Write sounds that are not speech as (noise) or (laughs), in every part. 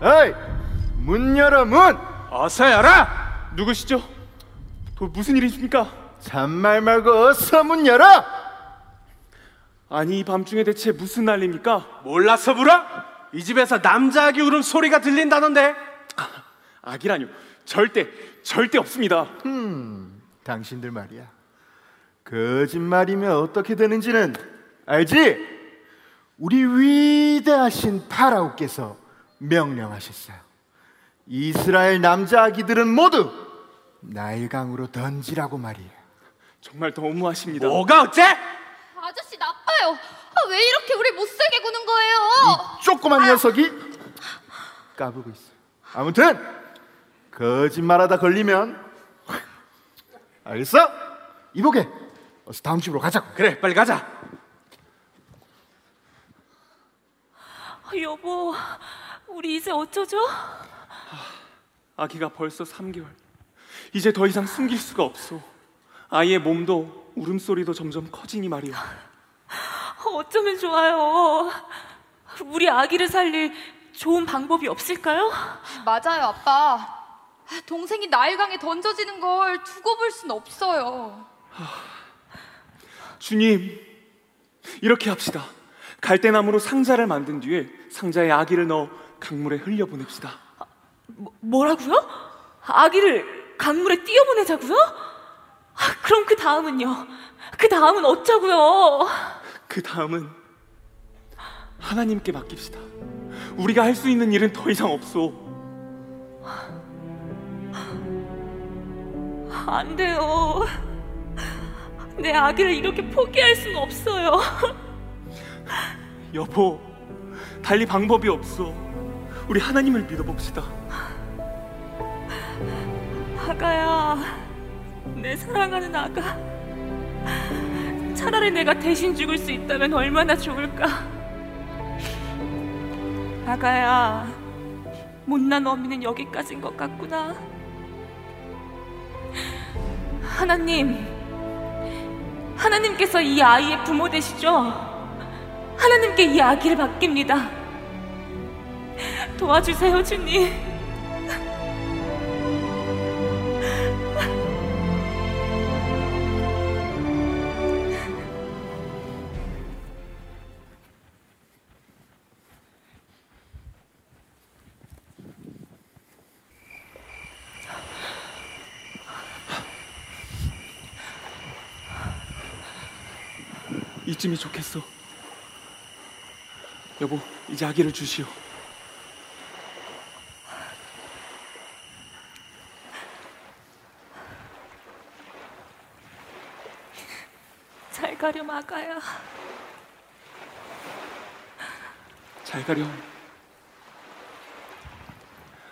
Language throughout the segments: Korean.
에이, 문 열어 문! 어서 열어! 누구시죠? 또 무슨 일이십니까? 잔말 말고 어서 문 열어! 아니 이 밤중에 대체 무슨 난리입니까? 몰라서 불어? 이 집에서 남자 아기 울음 소리가 들린다던데 아 기라뇨 절대 절대 없습니다 당신들 말이야. 거짓말이면 어떻게 되는지는 알지? 우리 위대하신 파라오께서 명령하셨어요. 이스라엘 남자 아기들은 모두 나일강으로 던지라고 말이에요. 정말 너무하십니다 뭐가 어째? 아저씨 나빠요. 아, 왜 이렇게 우리 못살게 구는 거예요? 이 조그만 녀석이 까부고 있어. 아무튼 거짓말하다 걸리면 알겠어? 이보게 어서 다음 집으로 가자고. 그래 빨리 가자 아, 여보, 우리 이제 어쩌죠? 아기가 벌써 3개월 이제 더 이상 숨길 수가 없어 아이의 몸도 울음소리도 점점 커지니 말이오 어쩌면 좋아요. 우리 아기를 살릴 좋은 방법이 없을까요? 맞아요, 아빠. 아, 동생이 나일강에 던져지는 걸 두고 볼 순 없어요. 주님 이렇게 합시다 갈대나무로 상자를 만든 뒤에 상자에 아기를 넣어 강물에 흘려보냅시다 뭐, 뭐라고요? 아기를 강물에 띄어보내자고요? 아, 그럼 그 다음은요? 그 다음은 어쩌고요? 그 다음은 하나님께 맡깁시다. 우리가 할 수 있는 일은 더 이상 없소. 안 돼요. 내 아기를 이렇게 포기할 수는 없어요. 여보, 달리 방법이 없어. 우리 하나님을 믿어봅시다. 아가야, 내 사랑하는 아가. 차라리 내가 대신 죽을 수 있다면 얼마나 좋을까. 아가야, 못난 어미는 여기까지인 것 같구나. 하나님, 하나님께서 이 아이의 부모 되시죠? 하나님께 이 아기를 맡깁니다. 도와주세요, 주님. 이쯤이 좋겠어. 여보, 이제 아기를 주시오. 잘 가렴, 아가야. 잘 가렴.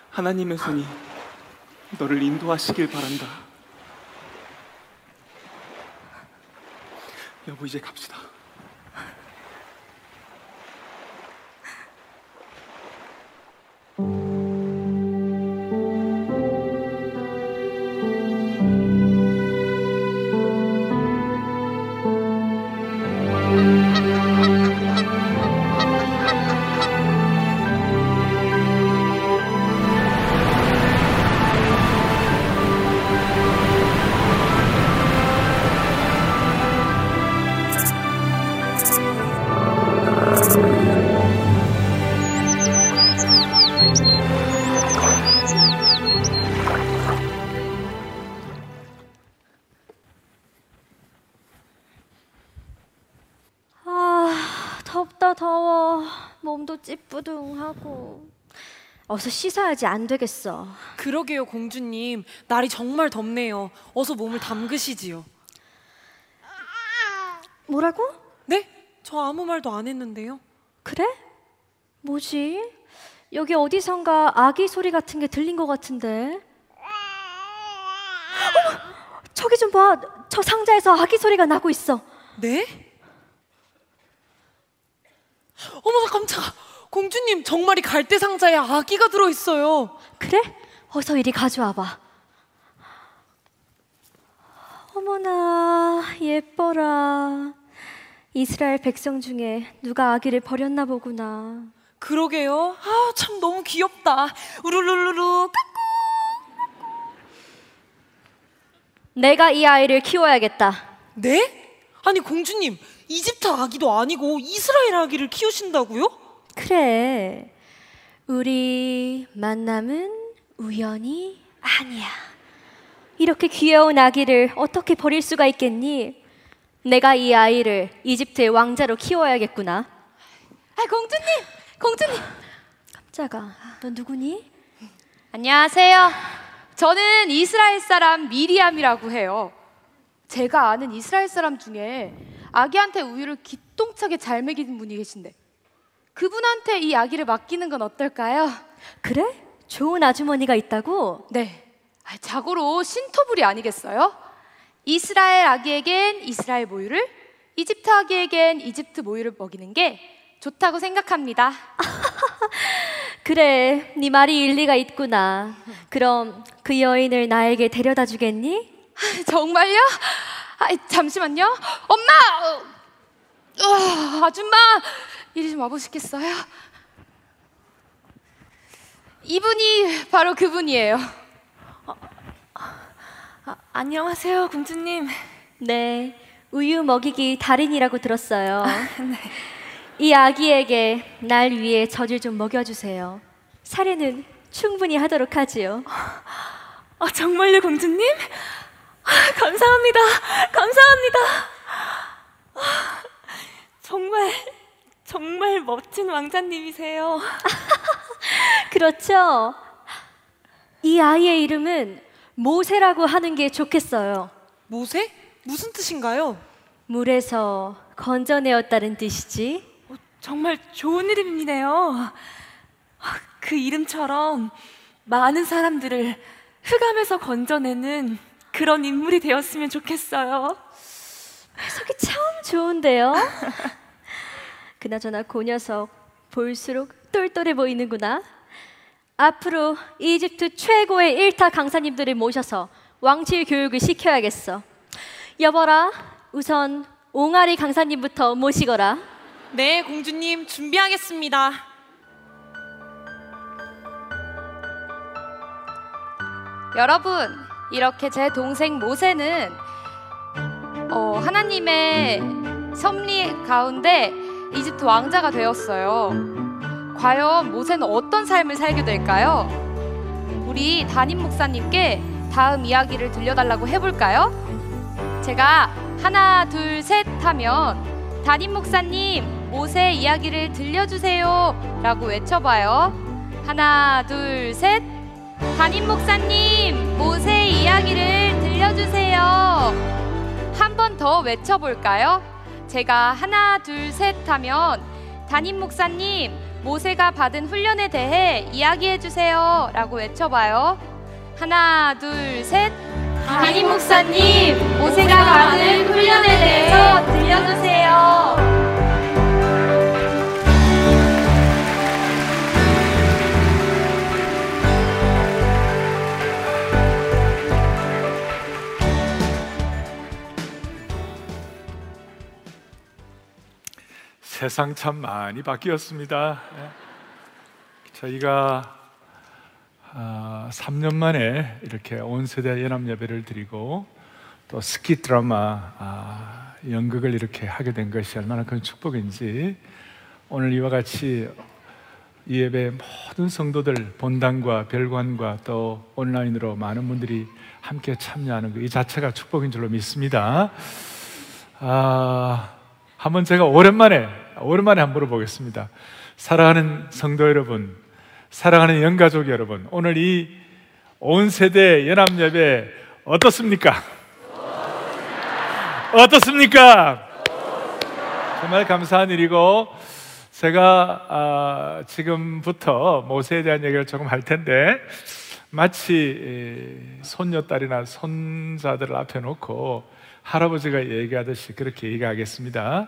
하나님의 손이 너를 인도하시길 바란다. 여보, 이제 갑시다. 씻어야지 안 되겠어. 그러게요, 공주님. 날이 정말 덥네요. 어서 몸을 담그시지요. 뭐라고? 네? 저 아무 말도 안 했는데요. 그래? 뭐지? 여기 어디선가 아기 소리 같은 게 들린 것 같은데. 어머, 저기 좀 봐. 저 상자에서 아기 소리가 나고 있어. 네? 어머나 깜짝아. 공주님 정말 이 갈대 상자에 아기가 들어 있어요. 그래? 어서 이리 가져와 봐. 어머나 예뻐라. 이스라엘 백성 중에 누가 아기를 버렸나 보구나. 그러게요. 아, 참 너무 귀엽다. 우르르르르. 내가 이 아이를 키워야겠다. 네? 아니 공주님, 이집트 아기도 아니고 이스라엘 아기를 키우신다고요? 그래. 우리 만남은 우연이 아니야. 이렇게 귀여운 아기를 어떻게 버릴 수가 있겠니? 내가 이 아이를 이집트의 왕자로 키워야겠구나. 아, 공주님, 공주님. 깜짝아, 너 누구니? 안녕하세요. 저는 이스라엘 사람 미리암이라고 해요. 제가 아는 이스라엘 사람 중에 아기한테 우유를 기똥차게 잘 먹이는 분이 계신데 그분한테 이 아기를 맡기는 건 어떨까요? 그래? 좋은 아주머니가 있다고? 네. 아, 자고로 신토불이 아니겠어요? 이스라엘 아기에겐 이스라엘 모유를, 이집트 아기에겐 이집트 모유를 먹이는 게 좋다고 생각합니다. (laughs) 그래, 네 말이 일리가 있구나. 그럼 그 여인을 나에게 데려다 주겠니? 정말요? 아, 잠시만요. 엄마! 어, 어, 아줌마! 이리 좀 와보시겠어요? 이분이 바로 그분이에요. 아, 안녕하세요, 공주님. 네, 우유 먹이기 달인이라고 들었어요. 이 아기에게 날 위해 젖을 좀 먹여주세요. 사례는 충분히 하도록 하지요. 아, 정말요, 공주님? 아, 감사합니다. 감사합니다. 아, 정말, 정말 멋진 왕자님이세요. (laughs) 그렇죠? 이 아이의 이름은 모세라고 하는 게 좋겠어요. 모세? 무슨 뜻인가요? 물에서 건져내었다는 뜻이지. 어, 정말 좋은 이름이네요. 아, 그 이름처럼 많은 사람들을 흑암에서 건져내는 그런 인물이 되었으면 좋겠어요. 해석이 참 좋은데요? (laughs) 그나저나 그 녀석 볼수록 똘똘해 보이는구나. 앞으로 이집트 최고의 일타 강사님들을 모셔서 왕실 교육을 시켜야겠어. 여보라, 우선 옹알이 강사님부터 모시거라. 네, 공주님 준비하겠습니다. 여러분, 이렇게 제 동생 모세는 어, 하나님의 섭리 가운데 이집트 왕자가 되었어요. 과연 모세는 어떤 삶을 살게 될까요? 우리 담임 목사님께 다음 이야기를 들려달라고 해볼까요? 제가 하나, 둘, 셋 하면 담임 목사님, 모세 이야기를 들려주세요 라고 외쳐봐요. 하나, 둘, 셋. 담임 목사님, 모세 이야기를 들려주세요. 한 번 더 외쳐볼까요? 제가 하나, 둘, 셋 하면 담임 목사님, 모세가 받은 훈련에 대해 이야기해 주세요. 라고 외쳐봐요. 하나, 둘, 셋. 담임 목사님, 모세가 받은 훈련에 대해서 들려주세요. 세상 참 많이 바뀌었습니다. 예. 저희가 아, 3년 만에 이렇게 온 세대 연합 예배를 드리고 또 스키 드라마 아, 연극을 이렇게 하게 된 것이 얼마나 큰 축복인지 오늘 이와 같이 이 예배 모든 성도들 본당과 별관과 또 온라인으로 많은 분들이 함께 참여하는 것 이 자체가 축복인 줄로 믿습니다. 아, 한번 제가 오랜만에 오랜만에 한번 물어보겠습니다. 사랑하는 성도 여러분, 사랑하는 영가족 여러분, 오늘 이 온 세대 연합 예배 어떻습니까? 어떻습니까? 정말 감사한 일이고 제가 아, 지금부터 모세에 대한 얘기를 조금 할 텐데 마치 손녀딸이나 손자들을 앞에 놓고 할아버지가 얘기하듯이 그렇게 얘기하겠습니다.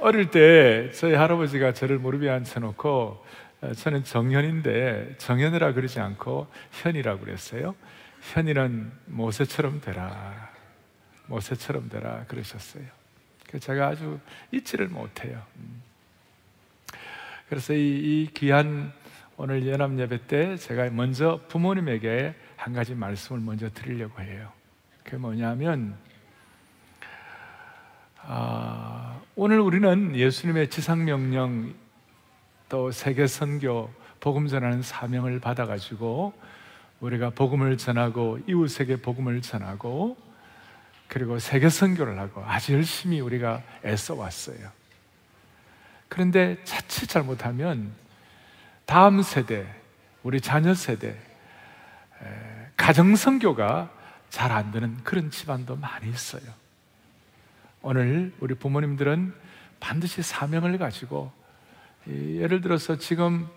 어릴 때 저희 할아버지가 저를 무릎에 앉혀놓고 어, 저는 정현인데 정현이라 그러지 않고 현이라고 그랬어요. 현이는 모세처럼 되라. 모세처럼 되라 그러셨어요. 그래서 제가 아주 잊지를 못해요. 음. 그래서 이, 이 귀한 오늘 연합 예배 때 제가 먼저 부모님에게 한 가지 말씀을 먼저 드리려고 해요. 그게 뭐냐면 아, 오늘 우리는 예수님의 지상 명령 또 세계 선교 복음 전하는 사명을 받아 가지고 우리가 복음을 전하고 이웃에게 복음을 전하고 그리고 세계 선교를 하고 아주 열심히 우리가 애써 왔어요. 그런데 자칫 잘못하면 다음 세대, 우리 자녀 세대, 가정 선교가 잘 안 되는 그런 집안도 많이 있어요. 오늘 우리 부모님들은 반드시 사명을 가지고 예를 들어서 지금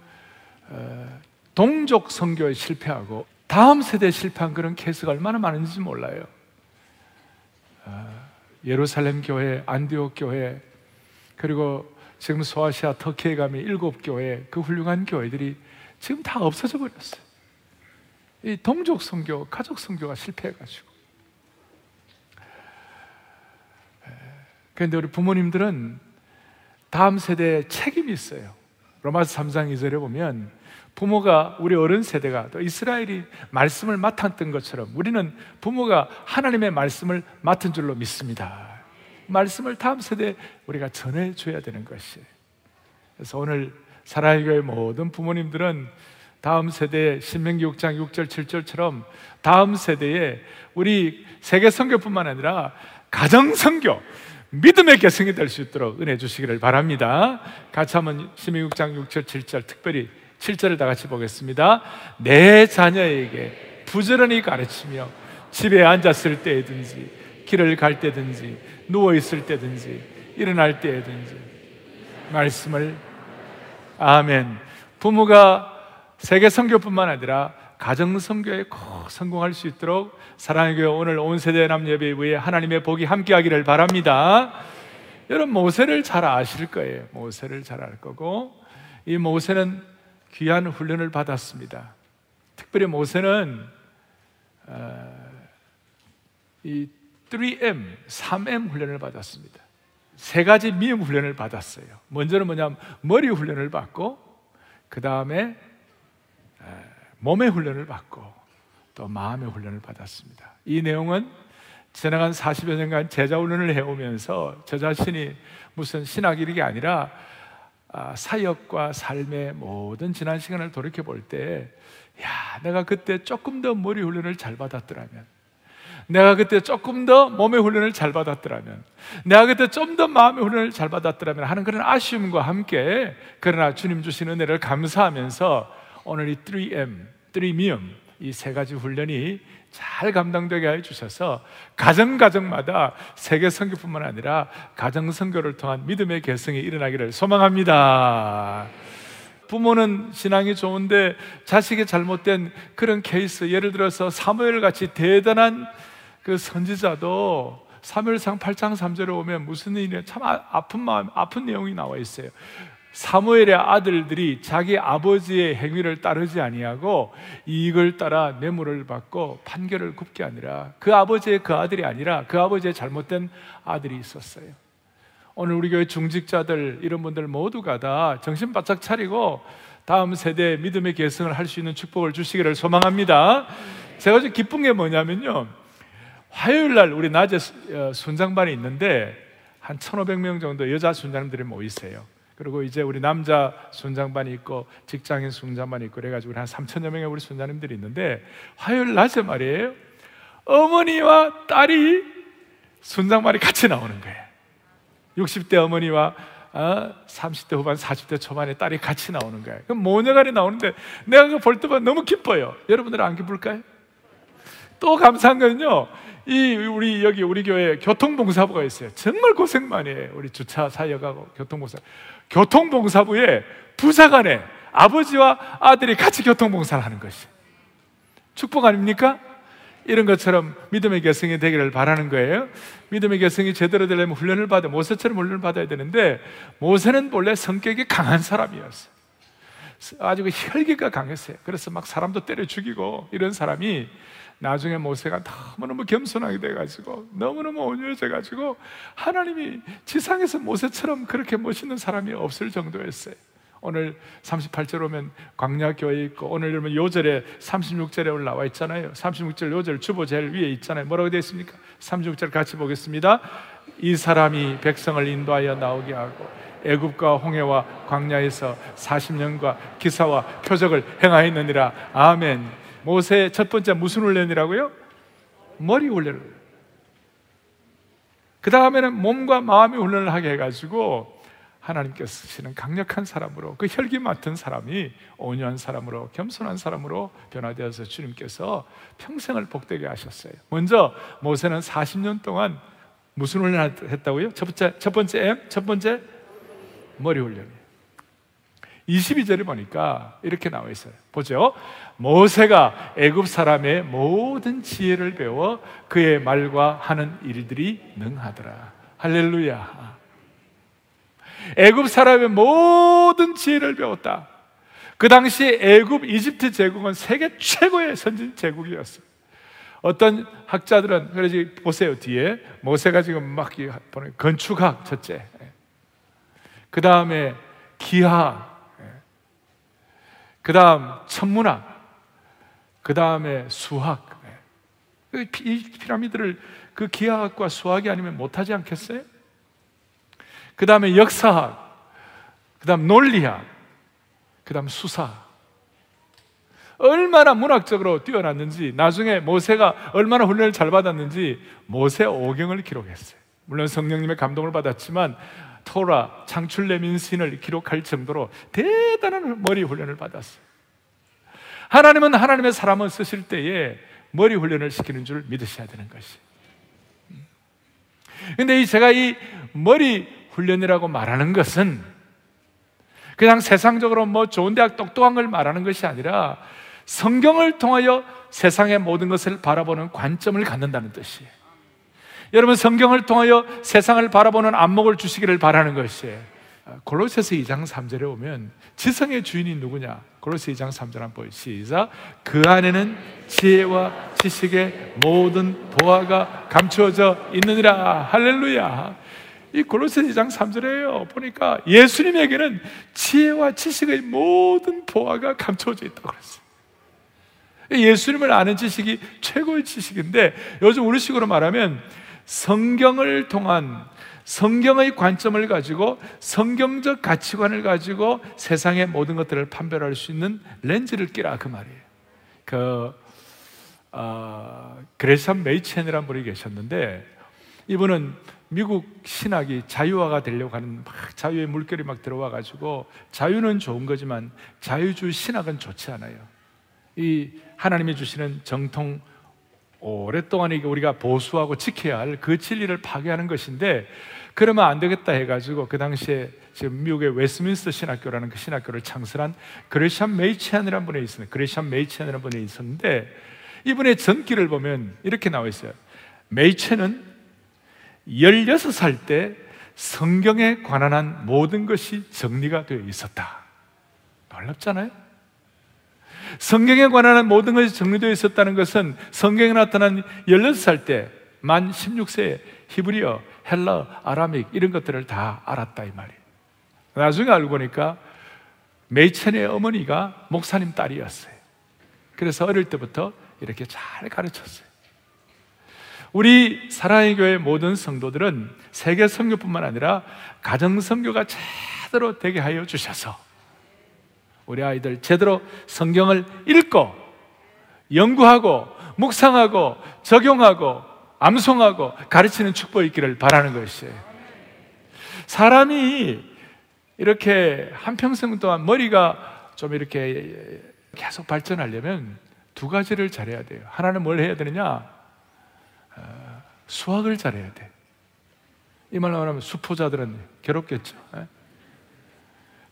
어, 동족 선교에 실패하고 다음 세대에 실패한 그런 케이스가 얼마나 많은지 몰라요. 어, 예루살렘 교회, 안디옥 교회, 그리고 지금 소아시아 터키에 가면 일곱 교회, 그 훌륭한 교회들이 지금 다 없어져 버렸어요. 이 동족 선교, 가족 선교가 실패해가지고. 그런데 우리 부모님들은 다음 세대에 책임이 있어요. 로마서 3장 2절에 보면 부모가 우리 어른 세대가 또 이스라엘이 말씀을 맡았던 것처럼 우리는 부모가 하나님의 말씀을 맡은 줄로 믿습니다. 말씀을 다음 세대에 우리가 전해줘야 되는 것이. 그래서 오늘 사랑의 교회 모든 부모님들은 다음 세대의 신명기 6장 6절 7절처럼 다음 세대에 우리 세계 선교뿐만 아니라 가정 선교 믿음의 개성이 될 수 있도록 은혜 주시기를 바랍니다. 같이 한번 신명기 6장 6절 7절 특별히 7절을 다 같이 보겠습니다. 내 자녀에게 부지런히 가르치며 집에 앉았을 때든지 길을 갈 때든지 누워 있을 때든지 일어날 때든지 말씀을 아멘. 부모가 세계 선교뿐만 아니라 가정 선교에 꼭 성공할 수 있도록 사랑의 교회 오늘 온 세대 남 예배 위에 하나님의 복이 함께하기를 바랍니다. 여러분 모세를 잘 아실 거예요. 모세를 잘 알 거고 이 모세는 귀한 훈련을 받았습니다. 특별히 모세는 어, 이 3M, 3M 훈련을 받았습니다. 세 가지 미음 훈련을 받았어요. 먼저는 뭐냐면 머리 훈련을 받고 그 다음에 몸의 훈련을 받고 또 마음의 훈련을 받았습니다. 이 내용은 지나간 40여 년간 제자 훈련을 해오면서 저 자신이 무슨 신학 이력이 아니라 아, 사역과 삶의 모든 지난 시간을 돌이켜 볼 때, 야, 내가 그때 조금 더 머리 훈련을 잘 받았더라면, 내가 그때 조금 더 몸의 훈련을 잘 받았더라면, 내가 그때 좀 더 마음의 훈련을 잘 받았더라면 하는 그런 아쉬움과 함께, 그러나 주님 주신 은혜를 감사하면서 오늘 이 3M, 3미um, 이세 가지 훈련이 잘 감당되게 해 주셔서 가정 가정마다 세계 선교뿐만 아니라 가정 선교를 통한 믿음의 개성이 일어나기를 소망합니다. 부모는 신앙이 좋은데 자식이 잘못된 그런 케이스 예를 들어서 사무엘 같이 대단한 그 선지자도 사무엘상 8장 3절에 오면 무슨 일이냐 참 아, 아픈 마음 아픈 내용이 나와 있어요. 사무엘의 아들들이 자기 아버지의 행위를 따르지 아니하고 이익을 따라 뇌물을 받고 판결을 굽게 아니라 그 아버지의 그 아들이 아니라 그 아버지의 잘못된 아들이 있었어요. 오늘 우리 교회 중직자들 이런 분들 모두가 다 정신 바짝 차리고 다음 세대 믿음의 계승을 할 수 있는 축복을 주시기를 소망합니다. 제가 좀 기쁜 게 뭐냐면요. 화요일 날 우리 낮에 어, 순장반이 있는데 한 1,500명 정도 여자 순장님들이 모이세요. 그리고 이제 우리 남자 순장반이 있고 직장인 순장반이 있고 그래가지고 한 3천여 명의 우리 순장님들이 있는데 화요일 낮에 말이에요. 어머니와 딸이 순장반이 같이 나오는 거예요. 60대 어머니와 어, 30대 후반, 40대 초반에 딸이 같이 나오는 거예요. 그럼 모녀간이 나오는데 내가 그볼 때만 너무 기뻐요. 여러분들은 안 기쁠까요? 또 감사한 건요. 이 우리 여기 우리 교회 교통봉사부가 있어요. 정말 고생 많이 해요. 우리 주차 사역하고 교통봉사. 교통봉사부에 부사관에 아버지와 아들이 같이 교통봉사를 하는 것이 축복 아닙니까? 이런 것처럼 믿음의 개성이 되기를 바라는 거예요. 믿음의 개성이 제대로 되려면 훈련을 받아 모세처럼 훈련을 받아야 되는데 모세는 원래 성격이 강한 사람이었어요. 아주 그 혈기가 강했어요. 그래서 막 사람도 때려 죽이고 이런 사람이 나중에 모세가 너무너무 겸손하게 돼가지고 너무너무 온유해져가지고 하나님이 지상에서 모세처럼 그렇게 멋있는 사람이 없을 정도였어요. 오늘 38절 오면 광야교회 있고 오늘 여러분 요절에 36절에 올라와 있잖아요. 36절 요절 주보 제일 위에 있잖아요. 뭐라고 되어 있습니까? 36절 같이 보겠습니다. 이 사람이 백성을 인도하여 나오게 하고 애굽과 홍해와 광야에서 40년과 기사와 표적을 행하였느니라. 아멘. 모세 첫 번째 무슨 훈련이라고요? 머리 훈련을. 그 다음에는 몸과 마음의 훈련을 하게 해가지고 하나님께서 쓰시는 강력한 사람으로 그 혈기 맡은 사람이 온유한 사람으로 겸손한 사람으로 변화되어서 주님께서 평생을 복되게 하셨어요. 먼저 모세는 40년 동안 무슨 훈련을 했다고요? 첫 번째 첫 번째 M, 첫 번째 머리 훈련이에요. 22절에 보니까 이렇게 나와 있어요. 보죠. 모세가 애굽 사람의 모든 지혜를 배워 그의 말과 하는 일들이 능하더라. 할렐루야. 애굽 사람의 모든 지혜를 배웠다. 그 당시 애굽 이집트 제국은 세계 최고의 선진 제국이었어요. 어떤 학자들은 그래서 보세요 뒤에 모세가 지금 막 보는 건축학 첫째, 그 다음에 기하, 그 다음 천문학, 그 다음에 수학. 이 피라미드를 그 기하학과 수학이 아니면 못하지 않겠어요? 그 다음에 역사학, 그 다음 논리학, 그 다음 수사. 얼마나 문학적으로 뛰어났는지, 나중에 모세가 얼마나 훈련을 잘 받았는지 모세 오경을 기록했어요. 물론 성령님의 감동을 받았지만 토라, 창출레민신을 기록할 정도로 대단한 머리 훈련을 받았어요. 하나님은 하나님의 사람을 쓰실 때에 머리 훈련을 시키는 줄 믿으셔야 되는 것이. 근데 이 제가 이 머리 훈련이라고 말하는 것은 그냥 세상적으로 뭐 좋은 대학 똑똑한 걸 말하는 것이 아니라 성경을 통하여 세상의 모든 것을 바라보는 관점을 갖는다는 뜻이에요. 여러분 성경을 통하여 세상을 바라보는 안목을 주시기를 바라는 것이에요. 골로새서 2장 3절에 오면 지성의 주인이 누구냐? 골로새 2장 3절 한번 시작. 그 안에는 지혜와 지식의 모든 보화가 감추어져 있느니라. 할렐루야. 이 골로새 2장 3절에요. 보니까 예수님에게는 지혜와 지식의 모든 보화가 감춰져 있다고 그랬어요. 예수님을 아는 지식이 최고의 지식인데 요즘 우리 식으로 말하면 성경을 통한 성경의 관점을 가지고 성경적 가치관을 가지고 세상의 모든 것들을 판별할 수 있는 렌즈를 끼라 그 말이에요. 그 어, 그레삼 메이첸이라는 분이 계셨는데 이분은 미국 신학이 자유화가 되려고 하는 막 자유의 물결이 막 들어와 가지고 자유는 좋은 거지만 자유주의 신학은 좋지 않아요. 이 하나님이 주시는 정통 오랫동안 이게 우리가 보수하고 지켜야 할 그 진리를 파괴하는 것인데 그러면 안 되겠다 해가지고 그 당시에 지금 미국의 웨스트민스터 신학교라는 그 신학교를 창설한 그레샴 메이첸이라는 분이 있습니다. 그레샴 메이첸이라는 분이 있었는데 이분의 전기를 보면 이렇게 나와 있어요. 메이첸은 16살 때 성경에 관한 한 모든 것이 정리가 되어 있었다. 놀랍잖아요? 성경에 관한 모든 것이 정리되어 있었다는 것은 성경에 나타난 16살 때, 만 16세에 히브리어, 헬러, 아람익 이런 것들을 다 알았다 이 말이에요. 나중에 알고 보니까 메이첸의 어머니가 목사님 딸이었어요. 그래서 어릴 때부터 이렇게 잘 가르쳤어요. 우리 사랑의 교회 모든 성도들은 세계 선교뿐만 아니라 가정 선교가 제대로 되게 하여 주셔서 우리 아이들 제대로 성경을 읽고 연구하고 묵상하고 적용하고 암송하고 가르치는 축복이 있기를 바라는 것이에요. 사람이 이렇게 한평생 동안 머리가 좀 이렇게 계속 발전하려면 두 가지를 잘해야 돼요. 하나는 뭘 해야 되느냐? 어, 수학을 잘해야 돼. 이 말로 하면 수포자들은 괴롭겠죠.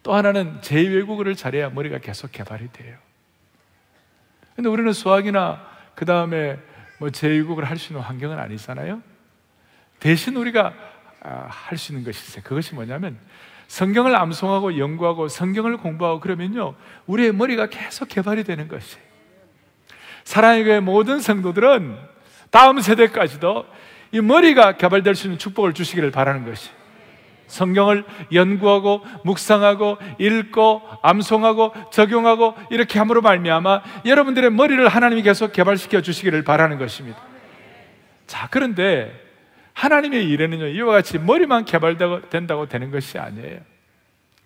예? 또 하나는 제2외국어를 잘해야 머리가 계속 개발이 돼요. 근데 우리는 수학이나 그 다음에 뭐 제2외국어를 할 수 있는 환경은 아니잖아요. 대신 우리가 아, 할수 있는 것이 있어요. 그것이 뭐냐면 성경을 암송하고 연구하고 성경을 공부하고 그러면요 우리의 머리가 계속 개발이 되는 것이에요. 사랑의 교회 모든 성도들은 다음 세대까지도 이 머리가 개발될 수 있는 축복을 주시기를 바라는 것이. 성경을 연구하고 묵상하고 읽고 암송하고 적용하고 이렇게 함으로 말미암아 여러분들의 머리를 하나님이 계속 개발시켜 주시기를 바라는 것입니다. 자, 그런데 하나님의 일에는요, 이와 같이 머리만 개발된다고 되는 것이 아니에요.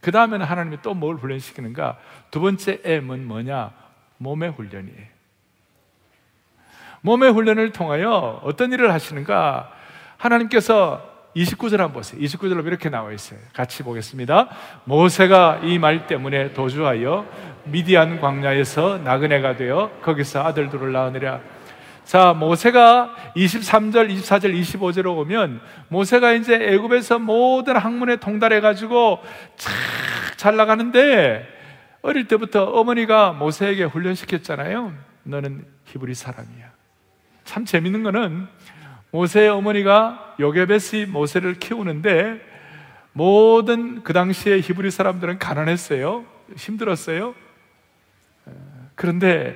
그 다음에는 하나님이 또 뭘 훈련시키는가? 두 번째 M은 뭐냐? 몸의 훈련이에요. 몸의 훈련을 통하여 어떤 일을 하시는가? 하나님께서 29절 한번 보세요. 29절로 이렇게 나와 있어요. 같이 보겠습니다. 모세가 이 말 때문에 도주하여 미디안 광야에서 나그네가 되어 거기서 아들들을 낳으니라. 자, 모세가 23절, 24절, 25절로 오면 모세가 이제 애굽에서 모든 학문에 통달해 가지고 착잘 나가는데 어릴 때부터 어머니가 모세에게 훈련시켰잖아요. 너는 히브리 사람이야. 참 재밌는 거는 모세의 어머니가 요게베스 모세를 키우는데 모든 그 당시에 히브리 사람들은 가난했어요. 힘들었어요. 그런데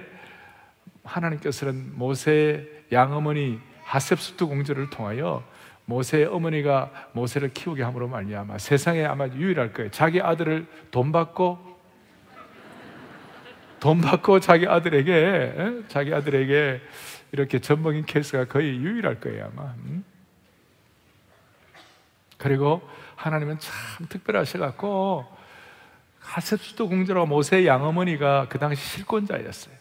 하나님께서는 모세의 양어머니 하셉수트 공주를 통하여 모세의 어머니가 모세를 키우게 함으로 말미암아 세상에 아마 유일할 거예요. 자기 아들을 돈 받고 돈 받고 자기 아들에게 자기 아들에게 이렇게 전먹인 케이스가 거의 유일할 거예요 아마. 음? 그리고 하나님은 참 특별하셔갖고 하셉수도 공주라고 모세의 양어머니가 그 당시 실권자였어요.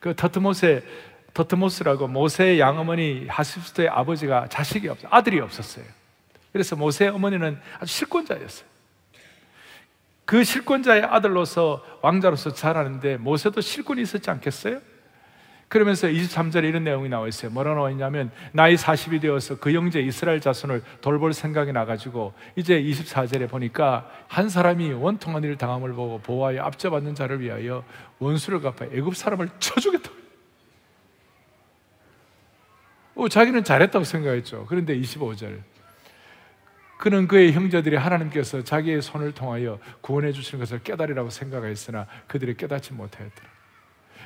그 터트모세 터트모스라고 모세의 양어머니 하셉수도의 아버지가 자식이 없어 아들이 없었어요. 그래서 모세의 어머니는 아주 실권자였어요. 그 실권자의 아들로서 왕자로서 자라는데 모세도 실권이 있었지 않겠어요? 그러면서 23절에 이런 내용이 나와 있어요. 뭐라 나와 있냐면 나이 40이 되어서 그 형제 이스라엘 자손을 돌볼 생각이 나가지고 이제 24절에 보니까 한 사람이 원통한 일을 당함을 보고 보호하여 앞져받는 자를 위하여 원수를 갚아 애굽 사람을 쳐주겠다. 어, 자기는 잘했다고 생각했죠. 그런데 25절 그는 그의 형제들이 하나님께서 자기의 손을 통하여 구원해 주시는 것을 깨달으라고 생각했으나 그들이 깨닫지 못하였더라.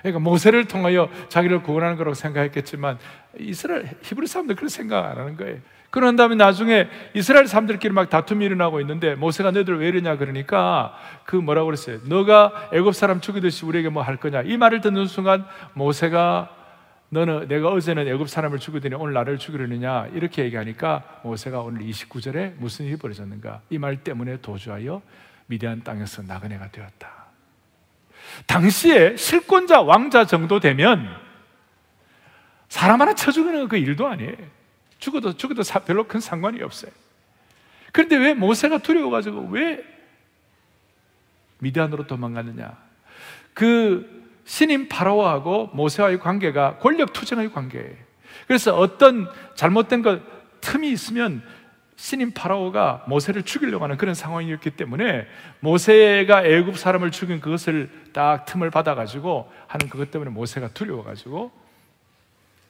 그러니까 모세를 통하여 자기를 구원하는 거라고 생각했겠지만 이스라엘 히브리 사람들 그런 생각 안 하는 거예요. 그런 다음에 나중에 이스라엘 사람들끼리 막 다툼이 일어나고 있는데 모세가 너희들 왜 이러냐 그러니까 그 뭐라고 그랬어요? 너가 애굽 사람 죽이듯이 우리에게 뭐 할 거냐? 이 말을 듣는 순간 모세가 너는 내가 어제는 애굽 사람을 죽이더니 오늘 나를 죽이려느냐 이렇게 얘기하니까 모세가 오늘 29절에 무슨 일이 벌어졌는가? 이 말 때문에 도주하여 미디안 땅에서 나그네가 되었다. 당시에 실권자 왕자 정도 되면 사람 하나 쳐 죽이는 그 일도 아니에요. 죽어도 죽어도 별로 큰 상관이 없어요. 그런데 왜 모세가 두려워가지고 왜 미디안으로 도망갔느냐? 그 신임 파라오하고 모세와의 관계가 권력 투쟁의 관계예요. 그래서 어떤 잘못된 것 틈이 있으면 신임 파라오가 모세를 죽이려고 하는 그런 상황이었기 때문에 모세가 애굽 사람을 죽인 그것을 딱 틈을 받아 가지고 하는 그것 때문에 모세가 두려워 가지고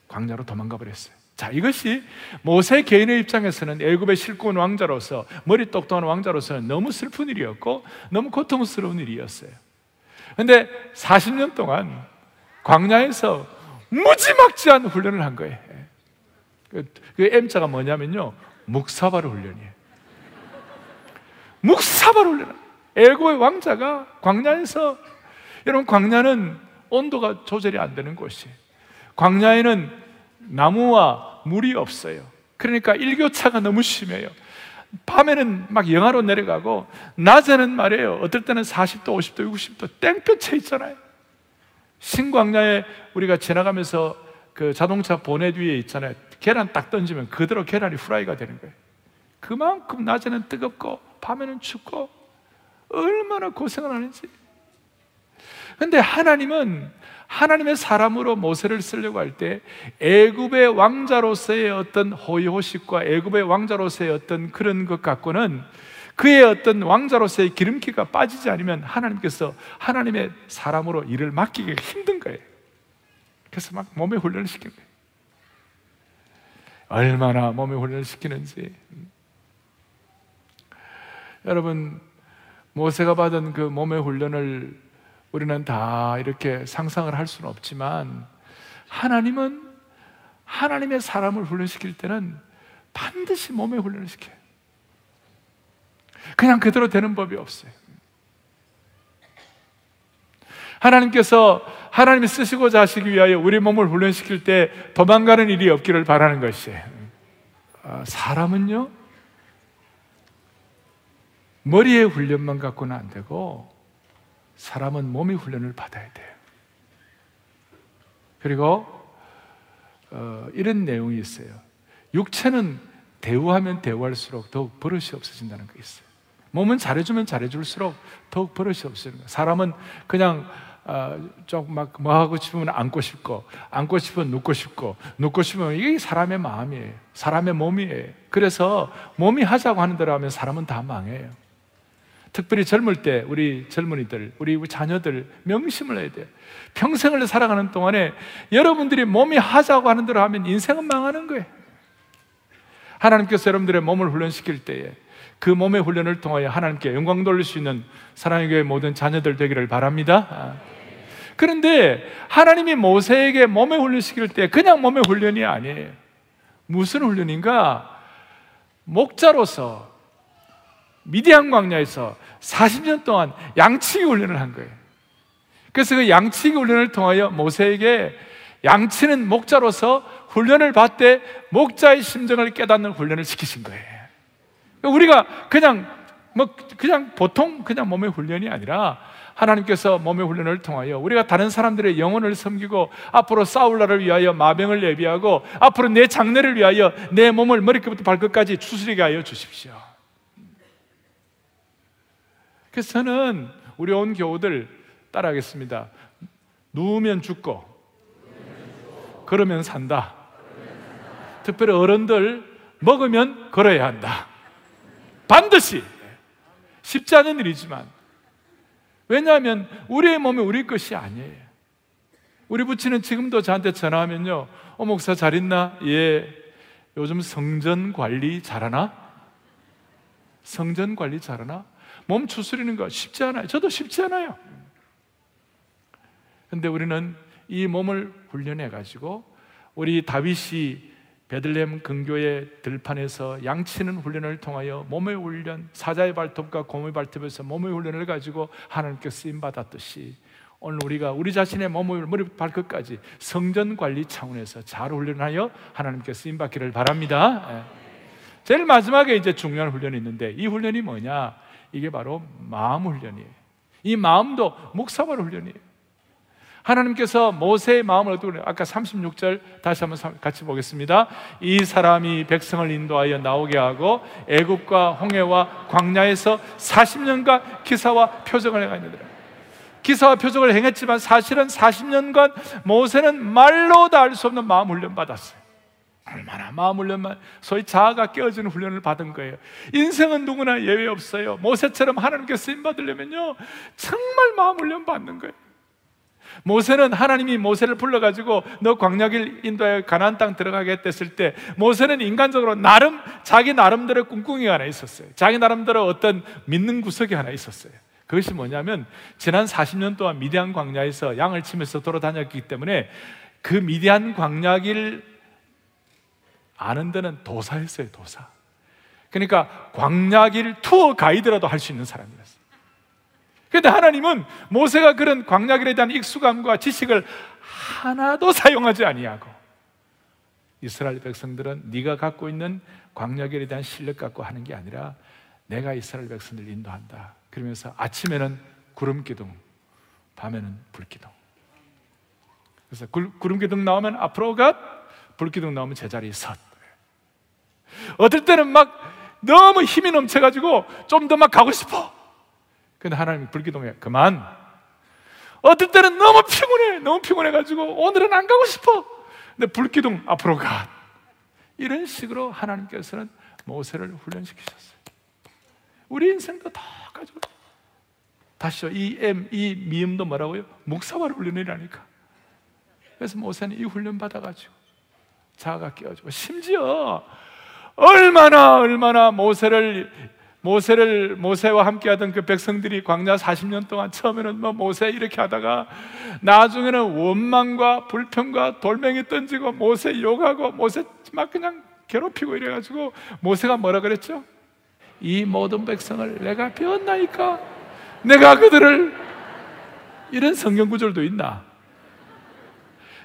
광야로 도망가 버렸어요. 자, 이것이 모세 개인의 입장에서는 애굽의 실권 왕자로서 머리 똑똑한 왕자로서는 너무 슬픈 일이었고 너무 고통스러운 일이었어요. 근데 40년 동안 광야에서 무지막지한 훈련을 한 거예요. 그, 그 M자가 뭐냐면요. 묵사발 훈련이에요. 묵사발 훈련. 애고의 왕자가 광야에서 여러분 광야는 온도가 조절이 안 되는 곳이에요. 광야에는 나무와 물이 없어요. 그러니까 일교차가 너무 심해요. 밤에는 막 영하로 내려가고 낮에는 말이에요. 어떨 때는 40도, 50도, 60도 땡볕에 있잖아요. 신광야에 우리가 지나가면서 그 자동차 보내 뒤에 있잖아요. 계란 딱 던지면 그대로 계란이 후라이가 되는 거예요. 그만큼 낮에는 뜨겁고 밤에는 춥고 얼마나 고생을 하는지. 근데 하나님은 하나님의 사람으로 모세를 쓰려고 할 때 애굽의 왕자로서의 어떤 호의호식과 애굽의 왕자로서의 어떤 그런 것 갖고는 그의 어떤 왕자로서의 기름기가 빠지지 않으면 하나님께서 하나님의 사람으로 일을 맡기기 힘든 거예요. 그래서 막 몸에 훈련을 시킨 거예요. 얼마나 몸에 훈련을 시키는지. 여러분, 모세가 받은 그 몸의 훈련을 우리는 다 이렇게 상상을 할 수는 없지만 하나님은 하나님의 사람을 훈련시킬 때는 반드시 몸의 훈련을 시켜요. 그냥 그대로 되는 법이 없어요. 하나님께서 하나님이 쓰시고자 하시기 위하여 우리 몸을 훈련시킬 때 도망가는 일이 없기를 바라는 것이에요. 아, 사람은요, 머리의 훈련만 갖고는 안 되고, 사람은 몸의 훈련을 받아야 돼요. 그리고, 어, 이런 내용이 있어요. 육체는 대우하면 대우할수록 더욱 버릇이 없어진다는 게 있어요. 몸은 잘해주면 잘해줄수록 더욱 버릇이 없어지는 거예요. 사람은 그냥 어, 좀막 뭐 하고 싶으면 안고 싶고 안고 싶으면 눕고 싶고 눕고 싶으면 이게 사람의 마음이에요. 사람의 몸이에요. 그래서 몸이 하자고 하는 대로 하면 사람은 다 망해요. 특별히 젊을 때 우리 젊은이들, 우리 자녀들 명심을 해야 돼요. 평생을 살아가는 동안에 여러분들이 몸이 하자고 하는 대로 하면 인생은 망하는 거예요. 하나님께서 여러분들의 몸을 훈련시킬 때에 그 몸의 훈련을 통하여 하나님께 영광 돌릴 수 있는 사랑의 교회 모든 자녀들 되기를 바랍니다. 그런데 하나님이 모세에게 몸의 훈련 시킬 때 그냥 몸의 훈련이 아니에요. 무슨 훈련인가? 목자로서 미디안 광야에서 40년 동안 양치기 훈련을 한 거예요. 그래서 그 양치기 훈련을 통하여 모세에게 양치는 목자로서 훈련을 받되 목자의 심정을 깨닫는 훈련을 시키신 거예요. 우리가 그냥 뭐 그냥 보통 그냥 몸의 훈련이 아니라 하나님께서 몸의 훈련을 통하여 우리가 다른 사람들의 영혼을 섬기고 앞으로 싸울 날을 위하여 마병을 예비하고 앞으로 내 장래를 위하여 내 몸을 머리끝부터 발끝까지 추스리게 하여 주십시오. 그래서 저는 우리 온 교우들 따라하겠습니다. 누우면 죽고 걸으면 산다. 특별히 어른들 먹으면 걸어야 한다. 반드시 쉽지 않은 일이지만 왜냐하면 우리의 몸이 우리 것이 아니에요. 우리 부친은 지금도 저한테 전화하면요. 어, 목사 잘 있나? 예. 요즘 성전 관리 잘하나? 성전 관리 잘하나? 몸 추스리는 거 쉽지 않아요. 저도 쉽지 않아요. 근데 우리는 이 몸을 훈련해 가지고 우리 다윗이 베들레헴 근교의 들판에서 양치는 훈련을 통하여 몸의 훈련, 사자의 발톱과 곰의 발톱에서 몸의 훈련을 가지고 하나님께 쓰임 받았듯이 오늘 우리가 우리 자신의 몸을 머리 발끝까지 성전 관리 차원에서 잘 훈련하여 하나님께 쓰임 받기를 바랍니다. 예. 제일 마지막에 이제 중요한 훈련이 있는데 이 훈련이 뭐냐? 이게 바로 마음 훈련이에요. 이 마음도 묵사발 훈련이에요. 하나님께서 모세의 마음을 어떻게 아까 36절 다시 한번 같이 보겠습니다. 이 사람이 백성을 인도하여 나오게 하고 애굽과 홍해와 광야에서 40년간 기사와 표적을 행하였느니라. 기사와 표적을 행했지만 사실은 40년간 모세는 말로 다 알 수 없는 마음 훈련 받았어요. 얼마나 마음 훈련만 소위 자아가 깨어지는 훈련을 받은 거예요. 인생은 누구나 예외 없어요. 모세처럼 하나님께 쓰임 받으려면요 정말 마음 훈련 받는 거예요. 모세는 하나님이 모세를 불러가지고 너 광야길 인도에 가나안 땅 들어가게 했을 때 모세는 인간적으로 나름 자기 나름대로 꿍꿍이가 하나 있었어요. 자기 나름대로 어떤 믿는 구석이 하나 있었어요. 그것이 뭐냐면 지난 40년 동안 미디안 광야에서 양을 치면서 돌아다녔기 때문에 그 미디안 광야길 아는 데는 도사였어요, 도사. 그러니까 광야길 투어 가이드라도 할 수 있는 사람이었어요. 그런데 하나님은 모세가 그런 광야길에 대한 익숙함과 지식을 하나도 사용하지 아니하고 이스라엘 백성들은 네가 갖고 있는 광야길에 대한 실력 갖고 하는 게 아니라 내가 이스라엘 백성들 인도한다. 그러면서 아침에는 구름 기둥, 밤에는 불 기둥. 그래서 구름 기둥 나오면 앞으로 가, 불 기둥 나오면 제자리에 섰. 어떨 때는 막 너무 힘이 넘쳐가지고 좀 더 막 가고 싶어. 근데 하나님이 불기둥에 그만. 어떨 때는 너무 피곤해. 너무 피곤해가지고 오늘은 안 가고 싶어. 근데 불기둥 앞으로 가. 이런 식으로 하나님께서는 모세를 훈련시키셨어요. 우리 인생도 다 가지고. 다시요. 이 M, 이 미음도 뭐라고요? 묵사발 훈련이라니까. 그래서 모세는 이 훈련 받아가지고 자아가 깨어지고 심지어 얼마나 얼마나 모세를 모세를 모세와 함께하던 그 백성들이 광야 40년 동안 처음에는 뭐 모세 이렇게 하다가 나중에는 원망과 불평과 돌멩이 던지고 모세 욕하고 모세 막 그냥 괴롭히고 이래가지고 모세가 뭐라 그랬죠? 이 모든 백성을 내가 배웠나이까 내가 그들을 이런 성경 구절도 있나?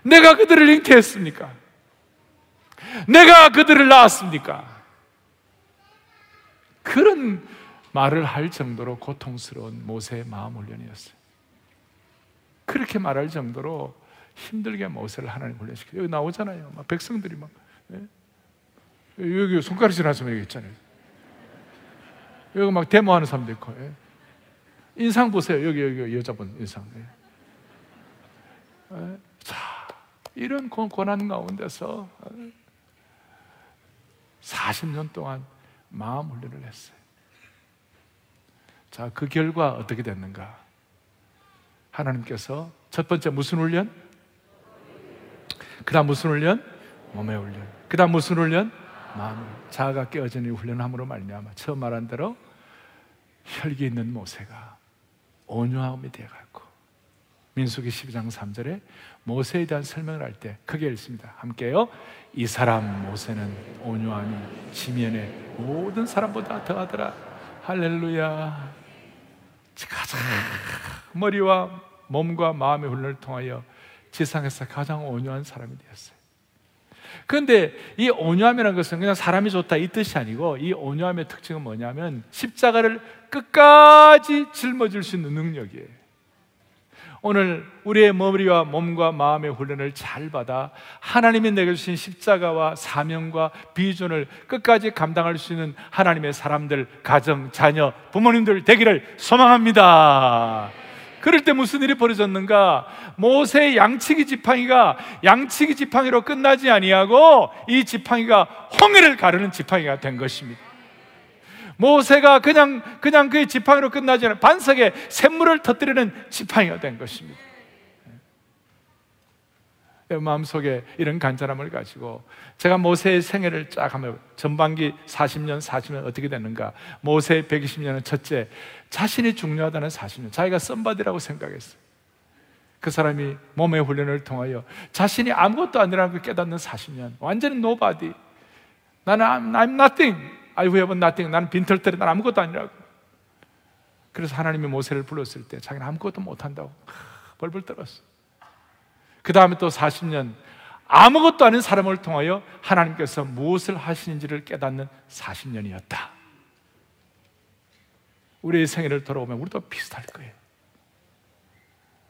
내가 그들을 잉태했습니까? 내가 그들을 낳았습니까? 그런 말을 할 정도로 고통스러운 모세의 마음 훈련이었어요. 그렇게 말할 정도로 힘들게 모세를 하나님 훈련시켜요. 여기 나오잖아요. 막 백성들이 막 예? 여기 손가락질 하시면 여기 있잖아요. 여기 막 데모하는 사람도 있고 예? 인상 보세요. 여기 여기 여자분 인상. 예? 예? 자 이런 고난 가운데서 40년 동안 마음 훈련을 했어요. 자, 그 결과 어떻게 됐는가? 하나님께서 첫 번째 무슨 훈련? 그 다음 무슨 훈련? 몸의 훈련. 그 다음 무슨 훈련? 마음. 자아가 깨어지는 훈련함으로 말미암아 처음 말한 대로 혈기 있는 모세가 온유함이 되어갔고 민수기 12장 3절에 모세에 대한 설명을 할 때 크게 읽습니다. 함께요. 이 사람 모세는 온유함이 지면의 모든 사람보다 더하더라. 할렐루야. 가장 머리와 몸과 마음의 훈련을 통하여 지상에서 가장 온유한 사람이 되었어요. 그런데 이 온유함이라는 것은 그냥 사람이 좋다 이 뜻이 아니고 이 온유함의 특징은 뭐냐면 십자가를 끝까지 짊어질 수 있는 능력이에요. 오늘 우리의 머리와 몸과 마음의 훈련을 잘 받아 하나님이 내게 주신 십자가와 사명과 비전을 끝까지 감당할 수 있는 하나님의 사람들, 가정, 자녀, 부모님들 되기를 소망합니다. 그럴 때 무슨 일이 벌어졌는가? 모세의 양치기 지팡이가 양치기 지팡이로 끝나지 아니하고 이 지팡이가 홍해를 가르는 지팡이가 된 것입니다. 모세가 그냥 그냥 그 지팡이로 끝나지 않아 반석에 샘물을 터뜨리는 지팡이가 된 것입니다. 마음속에 이런 간절함을 가지고 제가 모세의 생애를 쫙 하면 전반기 40년, 40년 어떻게 됐는가? 모세 120년은 첫째, 자신이 중요하다는 40년, 자기가 썸바디라고 생각했어요. 그 사람이 몸의 훈련을 통하여 자신이 아무것도 아니라는 걸 깨닫는 40년, 완전히 nobody. 나는 I'm nothing. I have nothing. 나는 빈털터리, 난 아무것도 아니라고. 그래서 하나님이 모세를 불렀을 때 자기는 아무것도 못한다고 (laughs) 벌벌 떨었어. 그 다음에 또 40년 아무것도 아닌 사람을 통하여 하나님께서 무엇을 하시는지를 깨닫는 40년이었다. 우리의 생애를 돌아보면 우리도 비슷할 거예요.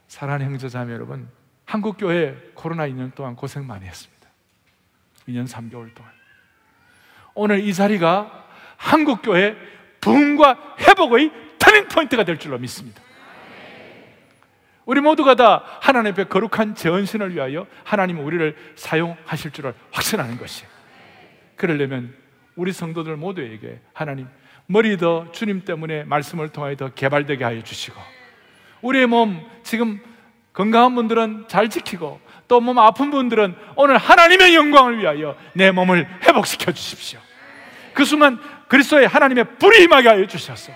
사랑하는 형제 자매 여러분, 한국교회 코로나 2년 동안 고생 많이 했습니다. 2년 3개월 동안. 오늘 이 자리가 한국교회 부흥과 회복의 터닝 포인트가 될 줄로 믿습니다. 우리 모두가 다 하나님 앞에 거룩한 전신을 위하여 하나님은 우리를 사용하실 줄을 확신하는 것이에요. 그러려면 우리 성도들 모두에게 하나님 머리 더 주님 때문에 말씀을 통하여 더 개발되게 하여 주시고 우리의 몸 지금 건강한 분들은 잘 지키고 또 몸 아픈 분들은 오늘 하나님의 영광을 위하여 내 몸을 회복시켜 주십시오. 그 순간 그리스도의 하나님의 불이 임하게 하여 주셔서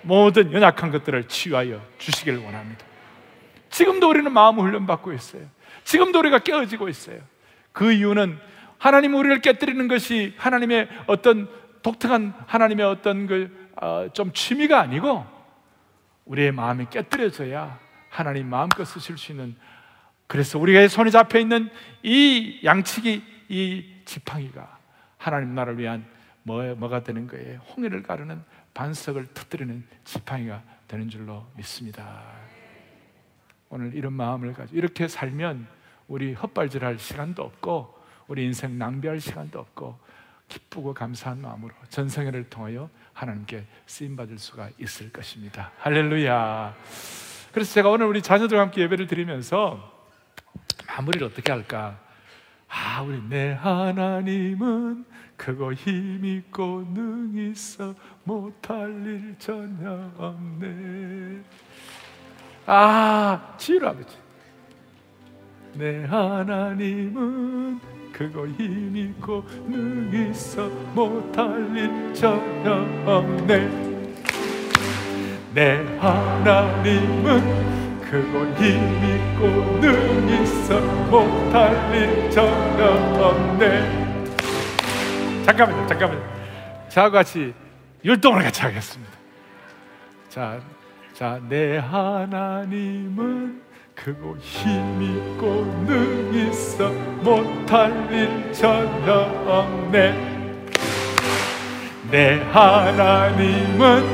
모든 연약한 것들을 치유하여 주시기를 원합니다. 지금도 우리는 마음 훈련받고 있어요. 지금도 우리가 깨어지고 있어요. 그 이유는 하나님 우리를 깨뜨리는 것이 하나님의 어떤 독특한 하나님의 어떤 그좀 어, 취미가 아니고 우리의 마음이 깨뜨려져야 하나님 마음껏 쓰실 수 있는 그래서 우리가 손에 잡혀 있는 이 양치기 이 지팡이가 하나님 나라를 위한 뭐, 뭐가 되는 거예요? 홍해를 가르는 반석을 터뜨리는 지팡이가 되는 줄로 믿습니다. 오늘 이런 마음을 가지고 이렇게 살면 우리 헛발질할 시간도 없고 우리 인생 낭비할 시간도 없고 기쁘고 감사한 마음으로 전생애를 통하여 하나님께 쓰임 받을 수가 있을 것입니다. 할렐루야. 그래서 제가 오늘 우리 자녀들과 함께 예배를 드리면서 마무리를 어떻게 할까? 아, 우리 내 하나님은 크고 힘있고 능히 있어 못할 일 전혀 없네. 아, 지루 아버지. 내 하나님은 크고 힘 있고 능 있어 못할 일 전혀 없네 내 하나님은 크고 힘 있고 능 있어 못할 일 전혀 없네 잠깐만요 잠깐만요. 저와 같이 율동을 같이 하겠습니다. 자, 자, 내 하나님은 크고 힘 있고 능 있어 못할 일 전혀 없네. 내 하나님은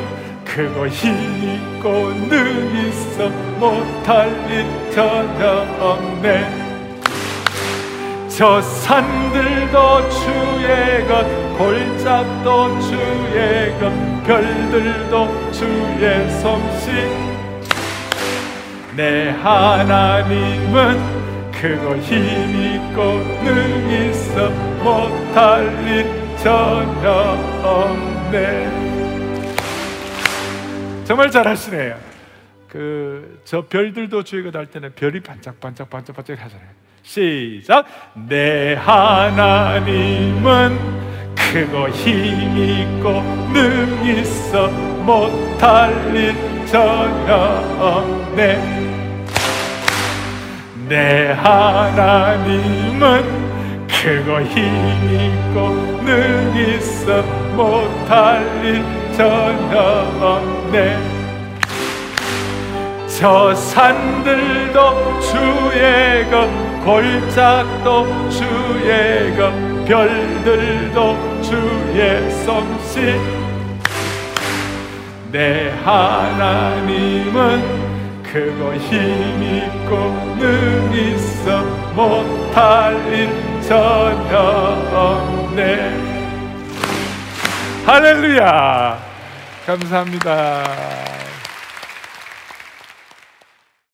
크고 힘 있고 능 있어 못할 일 전혀 없네 저 산들도 주의 것 골짜기도 주의 것 별들도 주의 솜씨. 내 하나님은 크고 힘 있고 능 있어 못할 일 전혀 없네. 정말 잘하시네요. 그 저 별들도 주의 것할 때는 별이 반짝반짝 반짝반짝 하잖아요 시작. 내 하나님은 크고 힘 있고 능 있어 못할 일 전혀 없네. 내 하나님은 크고 힘 있고 능 있어 못할 일 전혀 없네. 저 산들도 주의 것 골짜기도 주의 것 별들도 주의 솜씨. 내 하나님은 크고 힘 있고 능 있어 못할 일 전혀 없네. 할렐루야! 감사합니다